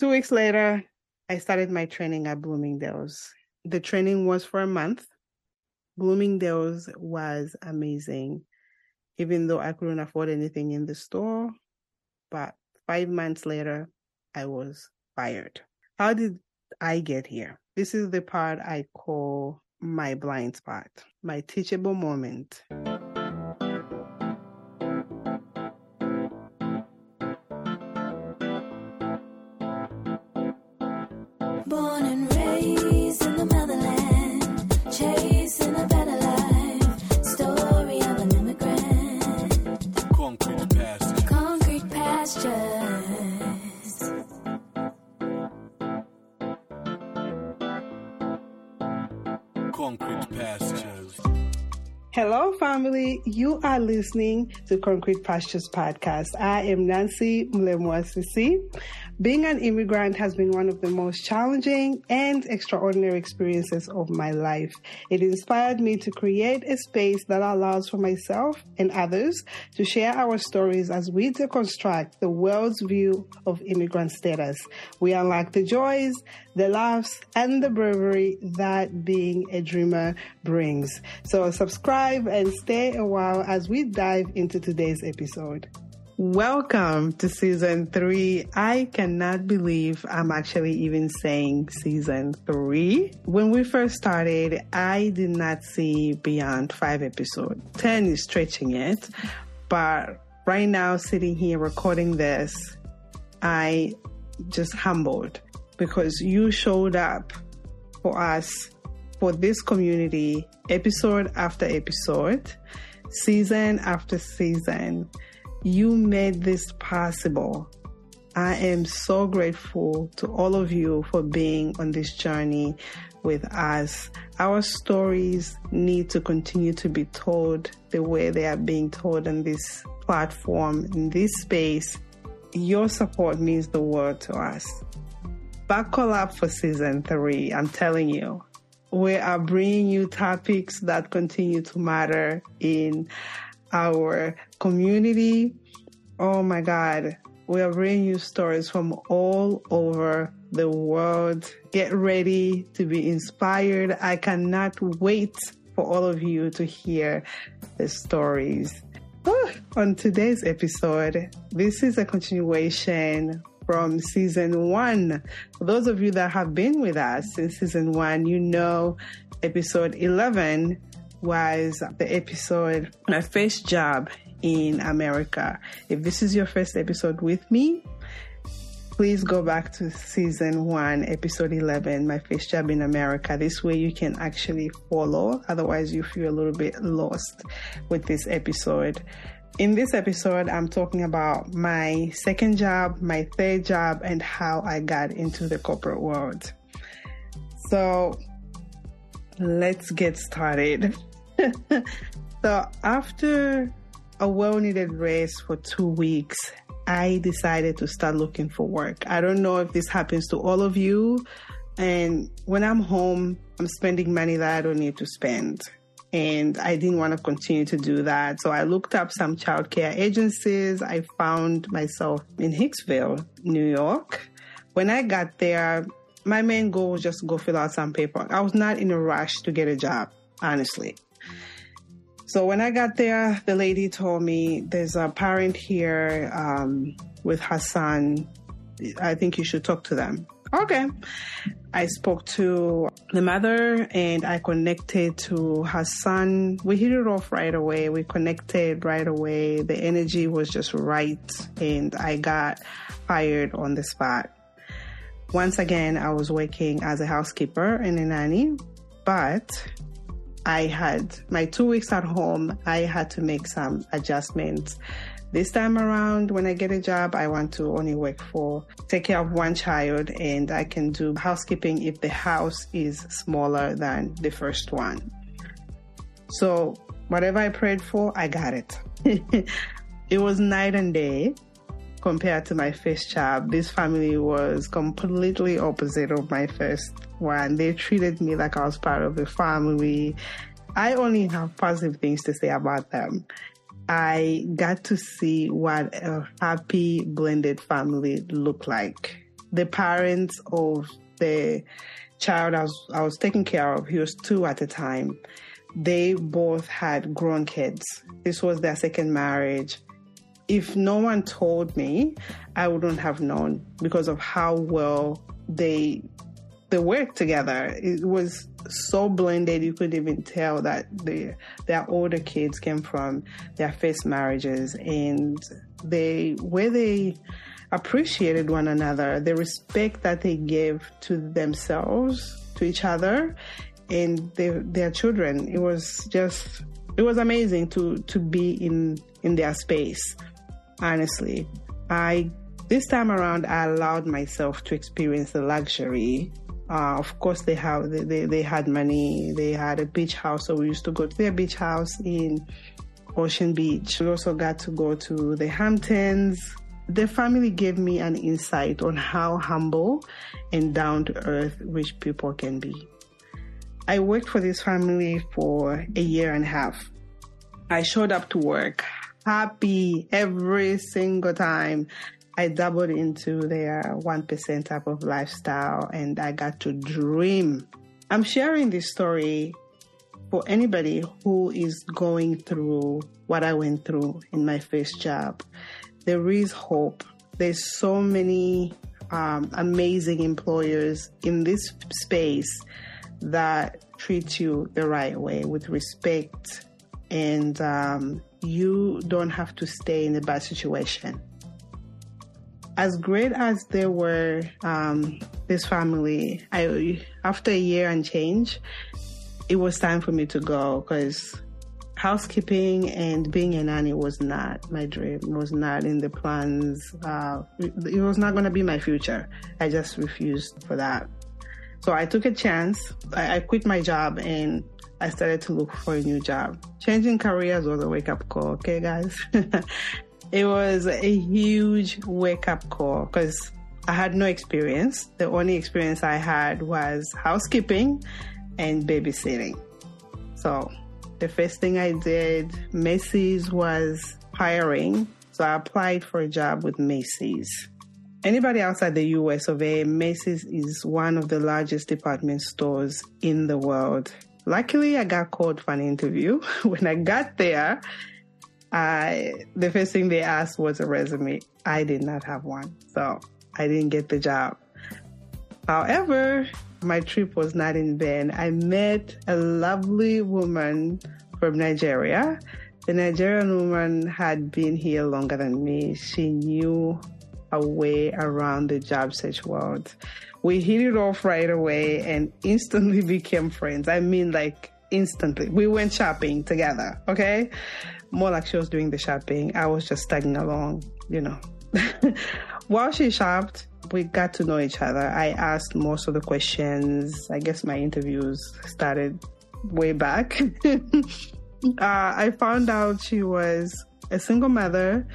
Two weeks later, I started my training at Bloomingdale's. The training was for a month. Bloomingdale's was amazing, even though I couldn't afford anything in the store. But five months later, I was fired. How did I get here? This is the part I call my blind spot, my teachable moment. You are listening to Concrete Pastures Podcast. I am Nancy Mulemwa Siisii. Being an immigrant has been one of the most challenging and extraordinary experiences of my life. It inspired me to create a space that allows for myself and others to share our stories as we deconstruct the world's view of immigrant status. We unlock the joys, the laughs, and the bravery that being a dreamer brings. So subscribe and stay a while as we dive into today's episode. Welcome to season three. I cannot believe I'm actually even saying season three. When we first started, I did not see beyond five episodes. 10 is stretching it. But right now, sitting here recording this, I just humbled because you showed up for us, for this community, episode after episode, season after season. You made this possible. I am so grateful to all of you for being on this journey with us. Our stories need to continue to be told the way they are being told on this platform, in this space. Your support means the world to us. Buckle up for season three, I'm telling you. We are bringing you topics that continue to matter in our community. Oh my God. We are bringing you stories from all over the world. Get ready to be inspired. I cannot wait for all of you to hear the stories. Whew. On today's episode, this is a continuation from season one. For those of you that have been with us since season one, you know episode 11 was the episode, my first job in America. If this is your first episode with me, please go back to season one, episode 11, my first job in America. This way you can actually follow. Otherwise, you feel a little bit lost with this episode. In this episode, I'm talking about my second job, my third job, and how I got into the corporate world. So let's get started. so after a well-needed rest for two weeks, I decided to start looking for work. I don't know if this happens to all of you. And when I'm home, I'm spending money that I don't need to spend. And I didn't want to continue to do that. So I looked up some childcare agencies. I found myself in Hicksville, New York. When I got there, my main goal was just to go fill out some paperwork. I was not in a rush to get a job, honestly. So when I got there, the lady told me there's a parent here um, with her son. I think you should talk to them. Okay. I spoke to the mother and I connected to her son. We hit it off right away. We connected right away. The energy was just right and I got hired on the spot. Once again, I was working as a housekeeper and a nanny, but I had my two weeks at home. I had to make some adjustments. This time around, when I get a job, I want to only work for, take care of one child, and I can do housekeeping if the house is smaller than the first one. So, whatever I prayed for, I got it. it was night and day compared to my first child. This family was completely opposite of my first one. They treated me like I was part of the family. I only have positive things to say about them. I got to see what a happy blended family looked like. the parents of the child I was, I was taking care of, he was two at the time, they both had grown kids. This was their second marriage. If no one told me, I wouldn't have known because of how well they they worked together. It was so blended you couldn't even tell that the their older kids came from their first marriages and they where they appreciated one another, the respect that they gave to themselves, to each other, and their, their children. It was just, it was amazing to, to be in, in their space. Honestly, I, this time around, I allowed myself to experience the luxury. Uh, of course, they have they, they, they had money. They had a beach house, so we used to go to their beach house in Ocean Beach. We also got to go to the Hamptons. The family gave me an insight on how humble and down to earth rich people can be. I worked for this family for a year and a half. I showed up to work happy every single time. I dabbled into their 1% type of lifestyle and I got to dream. I'm sharing this story for anybody who is going through what I went through in my first job. There is hope. There's so many um, amazing employers in this space that treat you the right way with respect, and um, you don't have to stay in a bad situation. As great as they were, um, this family, I after a year and change, it was time for me to go because housekeeping and being a nanny was not my dream. It was not in the plans. Uh, it was not going to be my future. I just refused for that. So I took a chance. I, I quit my job and I started to look for a new job. Changing careers was a wake up call, okay, guys? it was a huge wake up call because I had no experience. The only experience I had was housekeeping and babysitting. So the first thing I did, Macy's was hiring. So I applied for a job with Macy's. Anybody outside the US of A, Macy's is one of the largest department stores in the world. Luckily, I got called for an interview. when I got there, I the first thing they asked was a resume. I did not have one, so I didn't get the job. However, my trip was not in vain. I met a lovely woman from Nigeria. The Nigerian woman had been here longer than me. She knew a way around the job search world. We hit it off right away and instantly became friends. I mean, like instantly. We went shopping together, okay? More like she was doing the shopping. I was just tagging along, you know. While she shopped, we got to know each other. I asked most of the questions. I guess my interviews started way back. uh, I found out she was a single mother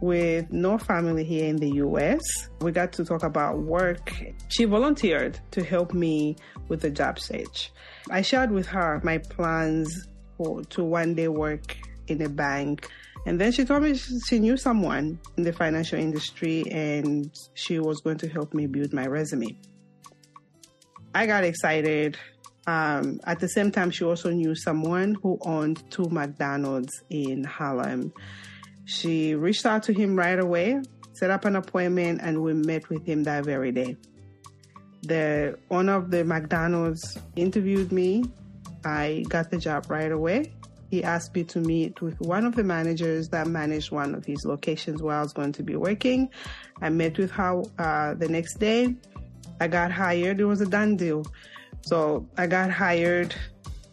with no family here in the US. We got to talk about work. She volunteered to help me with the job search. I shared with her my plans for, to one day work in a bank. And then she told me she knew someone in the financial industry and she was going to help me build my resume. I got excited. Um, at the same time, she also knew someone who owned two McDonald's in Harlem. She reached out to him right away, set up an appointment, and we met with him that very day. The owner of the McDonald's interviewed me. I got the job right away. He asked me to meet with one of the managers that managed one of his locations where I was going to be working. I met with her uh, the next day. I got hired. It was a done deal. So I got hired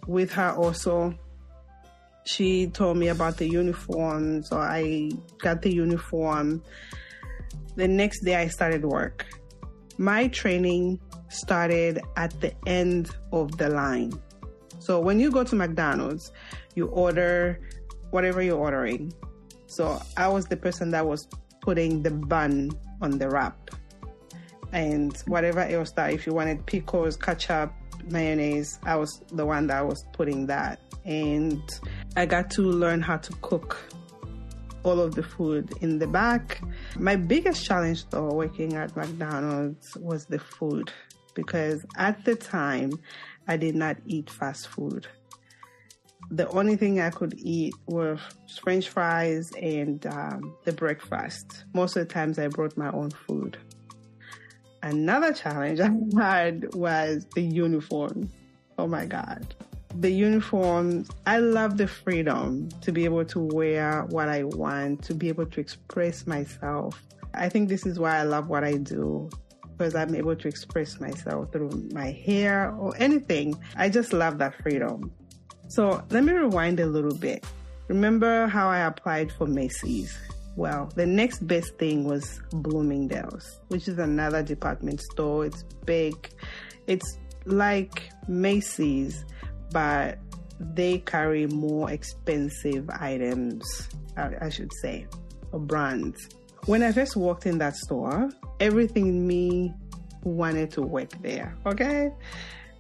with her also she told me about the uniform, so I got the uniform. The next day, I started work. My training started at the end of the line. So when you go to McDonald's, you order whatever you're ordering. So I was the person that was putting the bun on the wrap and whatever else that if you wanted pickles, ketchup, mayonnaise, I was the one that was putting that. And I got to learn how to cook. all of the food in the back. My biggest challenge though working at McDonald's was the food because at the time I did not eat fast food. The only thing I could eat were french fries and um, the breakfast. Most of the times I brought my own food. Another challenge I had was the uniform. Oh my God. The uniforms, I love the freedom to be able to wear what I want, to be able to express myself. I think this is why I love what I do because I'm able to express myself through my hair or anything. I just love that freedom. So let me rewind a little bit. Remember how I applied for Macy's? Well, the next best thing was Bloomingdale's, which is another department store. It's big. It's like Macy's, but they carry more expensive items, I I should say, or brands. When I first walked in that store, everything in me wanted to work there. Okay?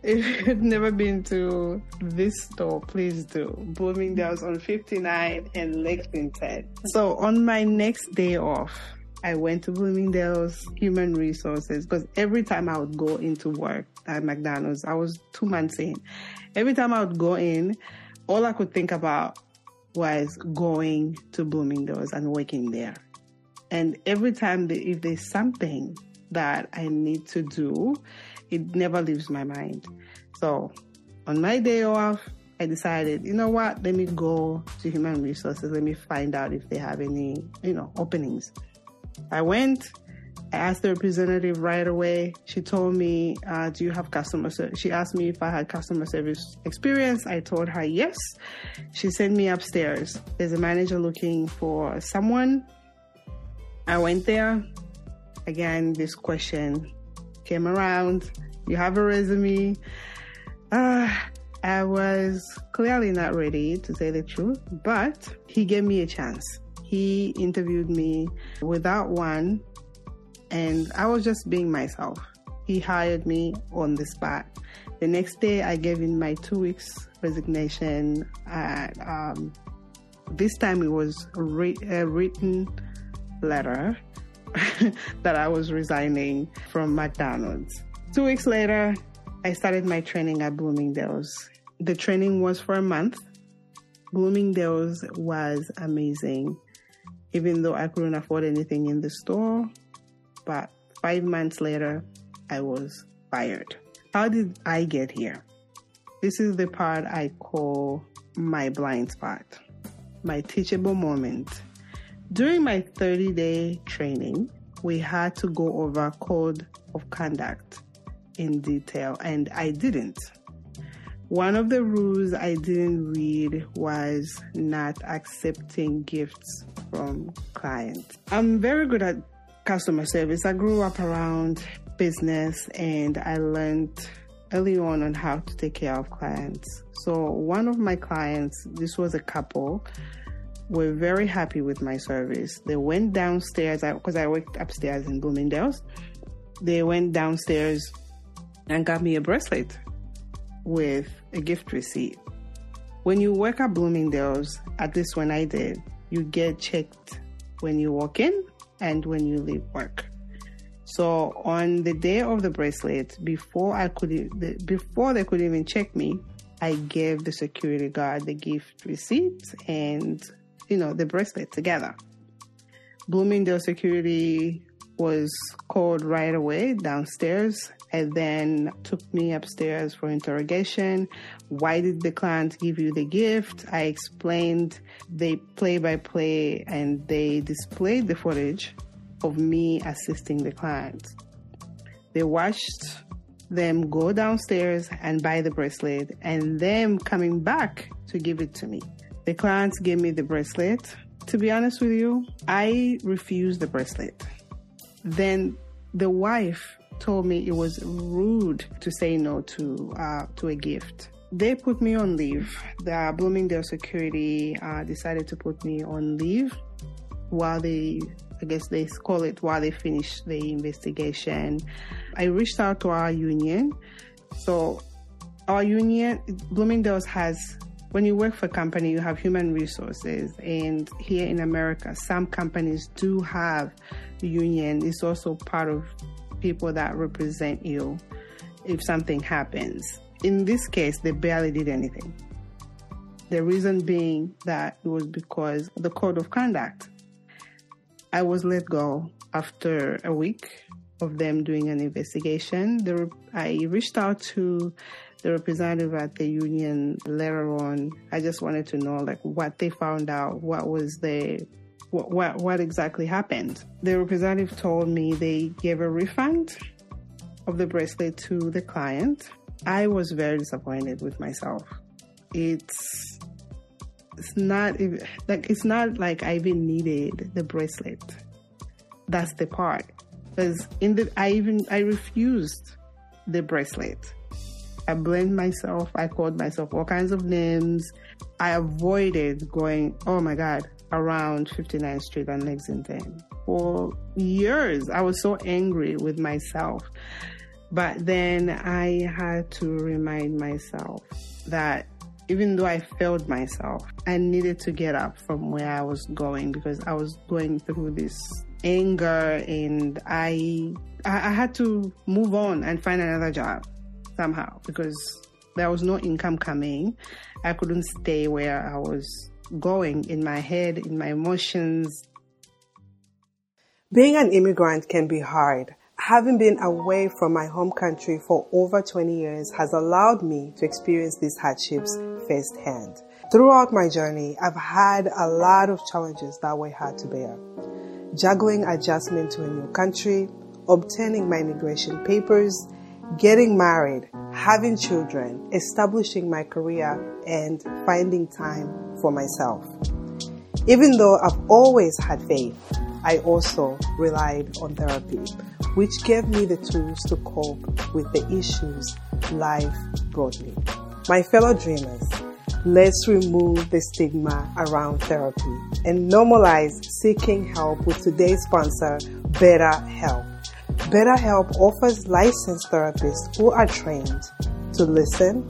If you've never been to this store, please do. Bloomingdale's on 59 and Lexington. So on my next day off, I went to Bloomingdale's Human Resources because every time I would go into work at McDonald's, I was two months in. Every time I would go in, all I could think about was going to Bloomingdale's and working there. And every time that if there's something that I need to do, it never leaves my mind. So on my day off, I decided, you know what, let me go to human resources, let me find out if they have any, you know, openings. I went, I asked the representative right away. She told me, uh, do you have customer service? She asked me if I had customer service experience. I told her yes. She sent me upstairs. There's a manager looking for someone. I went there. Again, this question came around. You have a resume. Uh, I was clearly not ready to say the truth, but he gave me a chance. He interviewed me without one, and I was just being myself. He hired me on the spot. The next day, I gave in my two weeks resignation. And, um, this time, it was writ- a written letter that I was resigning from McDonald's. Two weeks later, I started my training at Bloomingdale's. The training was for a month. Bloomingdale's was amazing, even though I couldn't afford anything in the store. But five months later, I was fired. How did I get here? This is the part I call my blind spot, my teachable moment. During my 30 day training, we had to go over code of conduct in detail, and I didn't. One of the rules I didn't read was not accepting gifts from clients. I'm very good at customer service. I grew up around business and I learned early on on how to take care of clients. So one of my clients, this was a couple, were very happy with my service. They went downstairs because I worked upstairs in Bloomingdale's. They went downstairs and got me a bracelet with a gift receipt. When you work at Bloomingdale's, at least when I did, you get checked when you walk in and when you leave work. So on the day of the bracelet, before I could, before they could even check me, I gave the security guard the gift receipt and, you know, the bracelet together. Bloomingdale security was called right away downstairs and then took me upstairs for interrogation. Why did the client give you the gift? I explained the play by play and they displayed the footage of me assisting the client. They watched them go downstairs and buy the bracelet and them coming back to give it to me. The clients gave me the bracelet. To be honest with you, I refused the bracelet. Then the wife told me it was rude to say no to uh, to a gift. They put me on leave. The Bloomingdale security uh, decided to put me on leave while they, I guess they call it while they finish the investigation. I reached out to our union. So our union, Bloomingdale's has when you work for a company, you have human resources, and here in America, some companies do have union. It's also part of people that represent you if something happens. In this case, they barely did anything. The reason being that it was because the code of conduct. I was let go after a week of them doing an investigation. The, I reached out to the representative at the union later on. I just wanted to know like what they found out, what was the what, what, what exactly happened. The representative told me they gave a refund of the bracelet to the client. I was very disappointed with myself. It's it's not like it's not like I even needed the bracelet. That's the part. Because in the I even I refused the bracelet. I blamed myself. I called myself all kinds of names. I avoided going, oh my God, around 59th Street and Lexington. For years, I was so angry with myself. But then I had to remind myself that even though I failed myself, I needed to get up from where I was going because I was going through this anger and I I had to move on and find another job somehow because there was no income coming. I couldn't stay where I was going in my head, in my emotions. Being an immigrant can be hard. Having been away from my home country for over 20 years has allowed me to experience these hardships firsthand. Throughout my journey, I've had a lot of challenges that were hard to bear. Juggling adjustment to a new country, obtaining my immigration papers, getting married, having children, establishing my career, and finding time for myself. Even though I've always had faith, I also relied on therapy, which gave me the tools to cope with the issues life brought me. My fellow dreamers, let's remove the stigma around therapy and normalize seeking help with today's sponsor, BetterHelp. BetterHelp offers licensed therapists who are trained to listen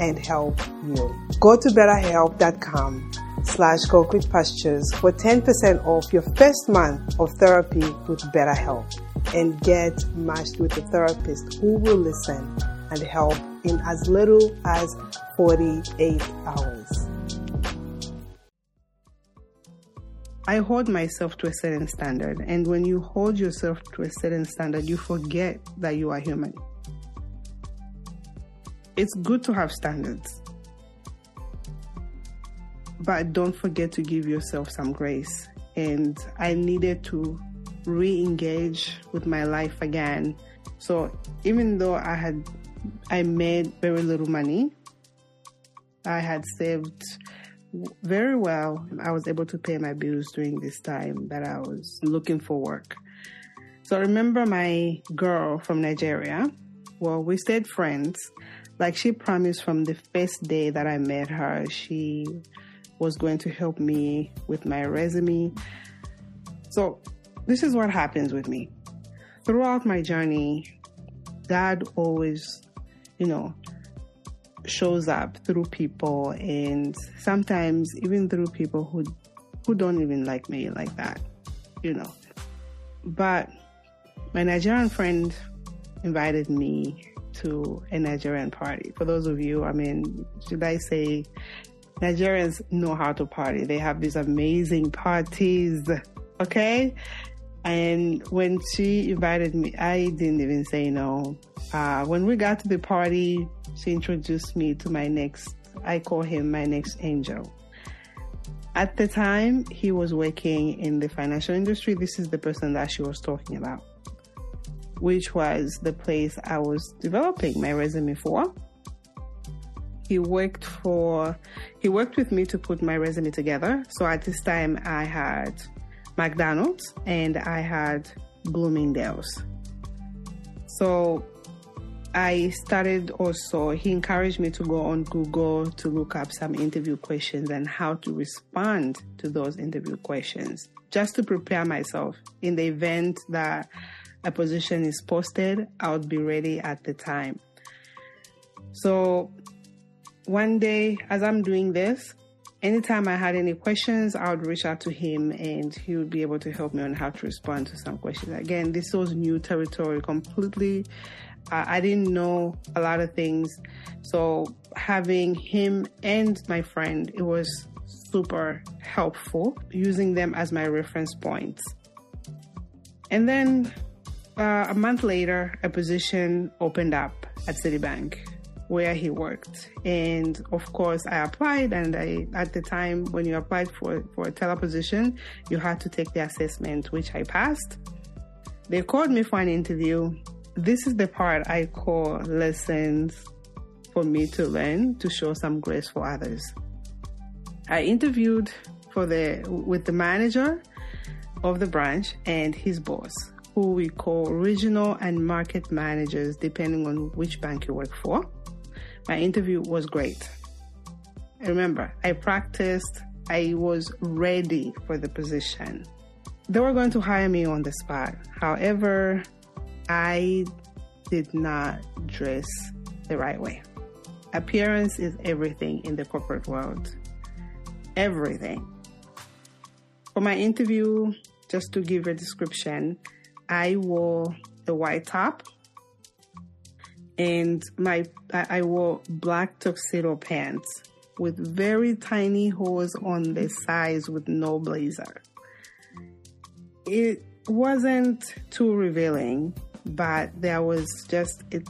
and help you. Go to betterhelp.com slash concrete pastures for 10% off your first month of therapy with BetterHelp and get matched with a therapist who will listen and help in as little as 48 hours. I hold myself to a certain standard, and when you hold yourself to a certain standard, you forget that you are human. It's good to have standards, but don't forget to give yourself some grace. And I needed to re engage with my life again. So even though I had I made very little money, I had saved very well. I was able to pay my bills during this time that I was looking for work. So I remember my girl from Nigeria. Well, we stayed friends. Like she promised from the first day that I met her, she was going to help me with my resume. So this is what happens with me. Throughout my journey, God always, you know, shows up through people and sometimes even through people who who don't even like me like that, you know. But my Nigerian friend invited me to a Nigerian party. For those of you, I mean, should I say Nigerians know how to party. They have these amazing parties, okay? And when she invited me, I didn't even say no. Uh, when we got to the party, she introduced me to my next, I call him my next angel. At the time, he was working in the financial industry. This is the person that she was talking about, which was the place I was developing my resume for. He worked for, he worked with me to put my resume together. So at this time, I had McDonald's and I had Bloomingdale's. So I started also, he encouraged me to go on Google to look up some interview questions and how to respond to those interview questions just to prepare myself in the event that a position is posted, I would be ready at the time. So one day, as I'm doing this, anytime I had any questions, I would reach out to him and he would be able to help me on how to respond to some questions. Again, this was new territory completely. Uh, I didn't know a lot of things. So having him and my friend, it was super helpful using them as my reference points. And then uh, a month later, a position opened up at Citibank where he worked. And of course, I applied. And I, at the time when you applied for, for a teller position, you had to take the assessment, which I passed. They called me for an interview. This is the part I call lessons for me to learn to show some grace for others. I interviewed for the with the manager of the branch and his boss, who we call regional and market managers, depending on which bank you work for. My interview was great. Remember, I practiced, I was ready for the position. They were going to hire me on the spot. However, I did not dress the right way. Appearance is everything in the corporate world. Everything. For my interview, just to give a description, I wore the white top and my I wore black tuxedo pants with very tiny holes on the sides with no blazer. It wasn't too revealing, but there was just a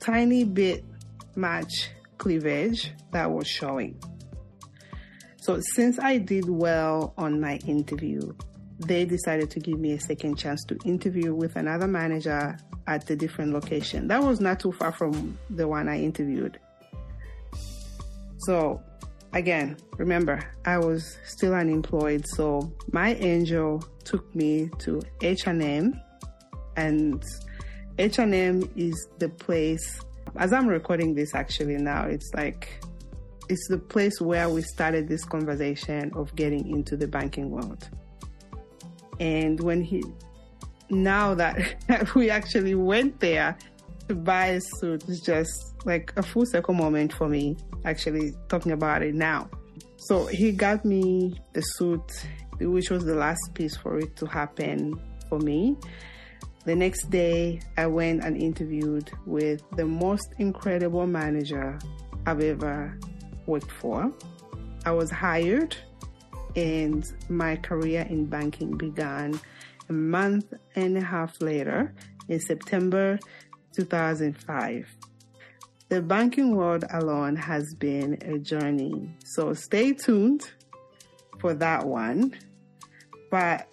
tiny bit much cleavage that was showing. So since I did well on my interview, they decided to give me a second chance to interview with another manager at a different location. That was not too far from the one I interviewed. So again, remember, I was still unemployed, so my angel took me to H&M and H&M is the place as I'm recording this actually now, it's like it's the place where we started this conversation of getting into the banking world. And when he, now that we actually went there to buy a suit, it's just like a full circle moment for me, actually talking about it now. So he got me the suit, which was the last piece for it to happen for me. The next day, I went and interviewed with the most incredible manager I've ever worked for. I was hired, and my career in banking began a month and a half later in September 2005. The banking world alone has been a journey, so stay tuned for that one. But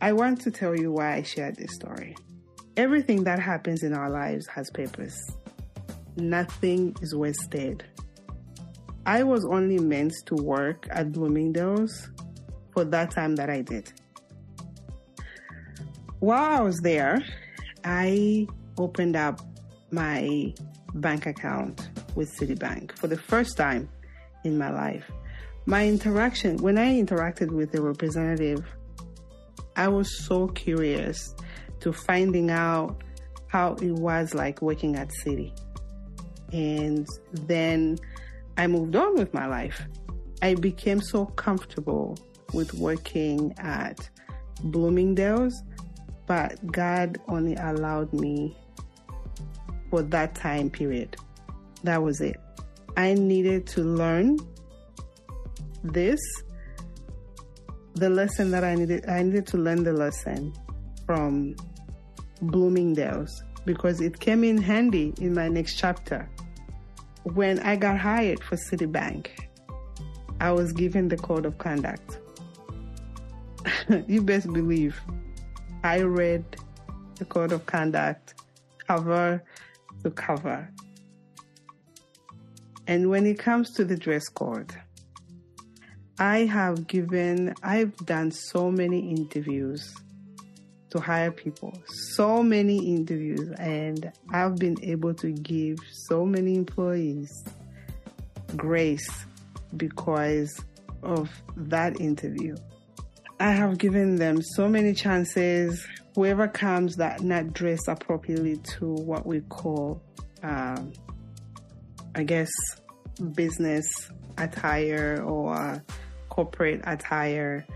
I want to tell you why I shared this story. Everything that happens in our lives has purpose. Nothing is wasted. I was only meant to work at Bloomingdale's for that time that I did. While I was there, I opened up my bank account with Citibank for the first time in my life. My interaction, when I interacted with the representative, I was so curious to finding out how it was like working at Citi. And then I moved on with my life. I became so comfortable with working at Bloomingdale's, but God only allowed me for that time period. That was it. I needed to learn this the lesson that I needed I needed to learn the lesson from Bloomingdale's because it came in handy in my next chapter. When I got hired for Citibank, I was given the code of conduct. you best believe I read the code of conduct cover to cover. And when it comes to the dress code, I have given, I've done so many interviews to hire people, so many interviews, and I've been able to give so many employees grace because of that interview. I have given them so many chances. Whoever comes that not dressed appropriately to what we call, um, I guess, business attire or corporate attire,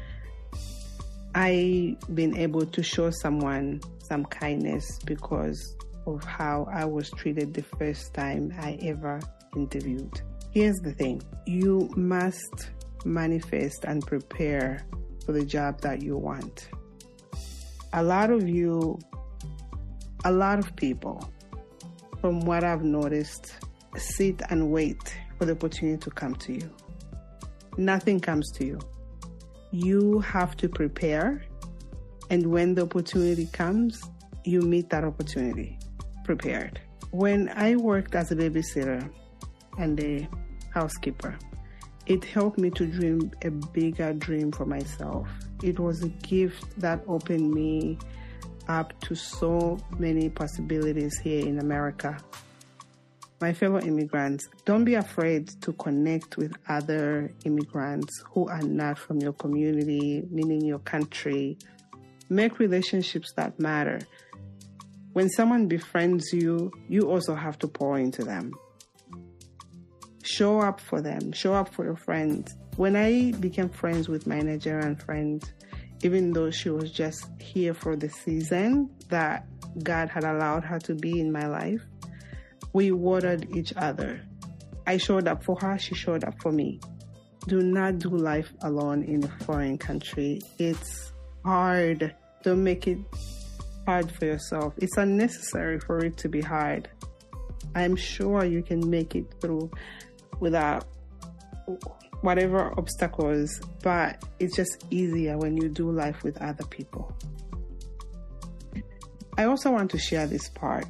I been able to show someone some kindness because of how I was treated the first time I ever interviewed. Here's the thing you must manifest and prepare for the job that you want. A lot of you, a lot of people, from what I've noticed, sit and wait for the opportunity to come to you. Nothing comes to you. You have to prepare, and when the opportunity comes, you meet that opportunity prepared. When I worked as a babysitter and a housekeeper, it helped me to dream a bigger dream for myself. It was a gift that opened me up to so many possibilities here in America. My fellow immigrants, don't be afraid to connect with other immigrants who are not from your community, meaning your country. Make relationships that matter. When someone befriends you, you also have to pour into them. Show up for them, show up for your friends. When I became friends with my Nigerian friend, even though she was just here for the season that God had allowed her to be in my life, we watered each other. I showed up for her, she showed up for me. Do not do life alone in a foreign country. It's hard. Don't make it hard for yourself. It's unnecessary for it to be hard. I'm sure you can make it through without whatever obstacles, but it's just easier when you do life with other people. I also want to share this part.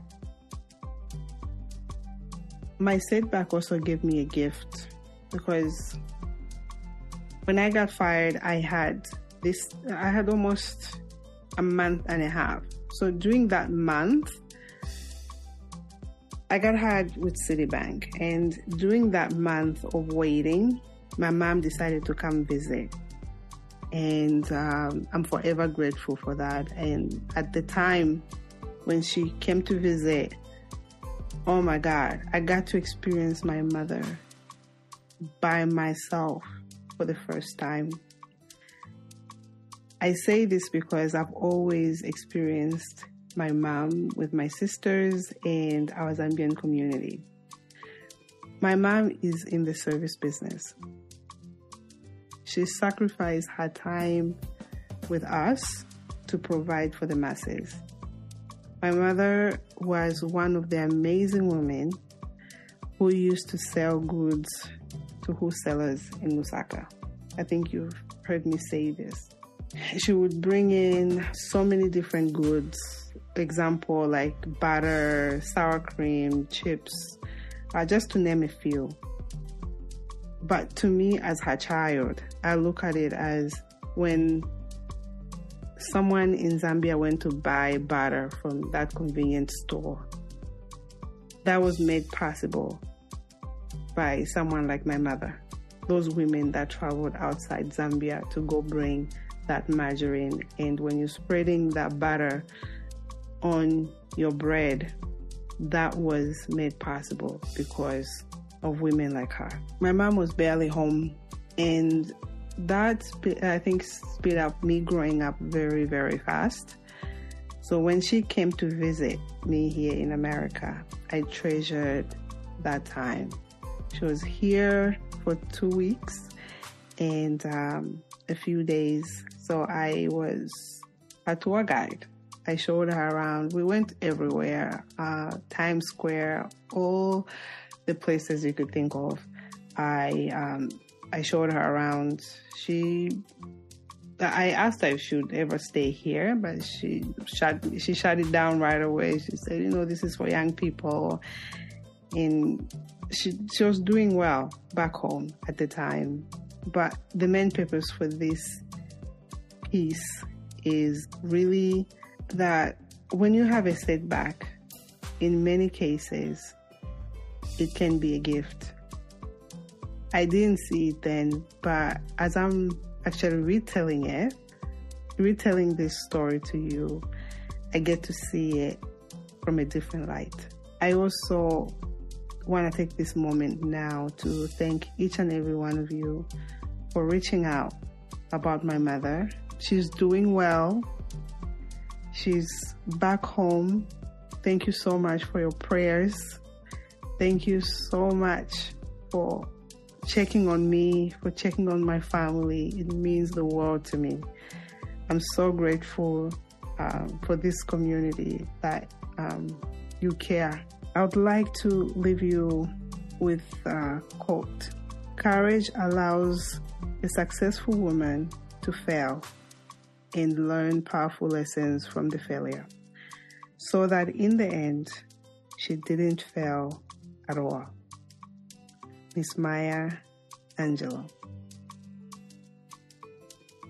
My setback also gave me a gift because when I got fired, I had this, I had almost a month and a half. So during that month, I got hired with Citibank, and during that month of waiting, my mom decided to come visit. And um, I'm forever grateful for that. And at the time when she came to visit, oh my God, I got to experience my mother by myself for the first time. I say this because I've always experienced my mom with my sisters and our Zambian community. My mom is in the service business. She sacrificed her time with us to provide for the masses. My mother was one of the amazing women who used to sell goods to wholesalers in Lusaka. I think you've heard me say this. She would bring in so many different goods, example like butter, sour cream, chips, uh, just to name a few. But to me, as her child, I look at it as when someone in Zambia went to buy butter from that convenience store. That was made possible by someone like my mother. Those women that traveled outside Zambia to go bring that margarine. And when you're spreading that butter on your bread, that was made possible because of women like her. My mom was barely home, and that I think speed up me growing up very, very fast. So when she came to visit me here in America, I treasured that time. She was here for two weeks and um, a few days. So I was a tour guide. I showed her around. We went everywhere, uh, Times Square, all the places you could think of. I um, I showed her around. She, I asked her if she would ever stay here, but she shut she shut it down right away. She said, you know, this is for young people, and she she was doing well back home at the time. But the main purpose for this piece is really that when you have a setback, in many cases, it can be a gift. I didn't see it then, but as I'm actually retelling it, retelling this story to you, I get to see it from a different light. I also want to take this moment now to thank each and every one of you for reaching out about my mother. She's doing well. She's back home. Thank you so much for your prayers. Thank you so much for checking on me, for checking on my family. It means the world to me. I'm so grateful um, for this community that um, you care. I would like to leave you with a quote Courage allows a successful woman to fail and learn powerful lessons from the failure so that in the end, she didn't fail at all. Miss Maya Angelou.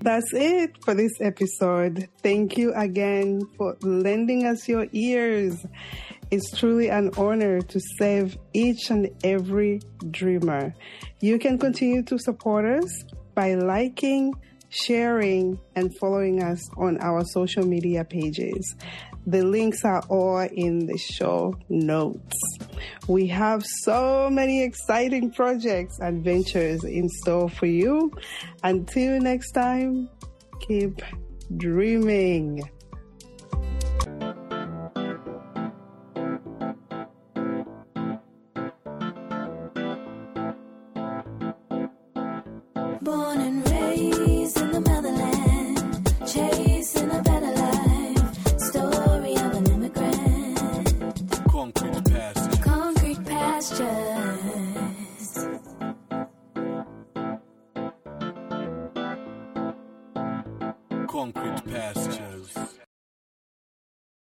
That's it for this episode. Thank you again for lending us your ears. It's truly an honor to save each and every dreamer. You can continue to support us by liking, sharing, and following us on our social media pages. The links are all in the show notes. We have so many exciting projects and ventures in store for you. Until next time, keep dreaming.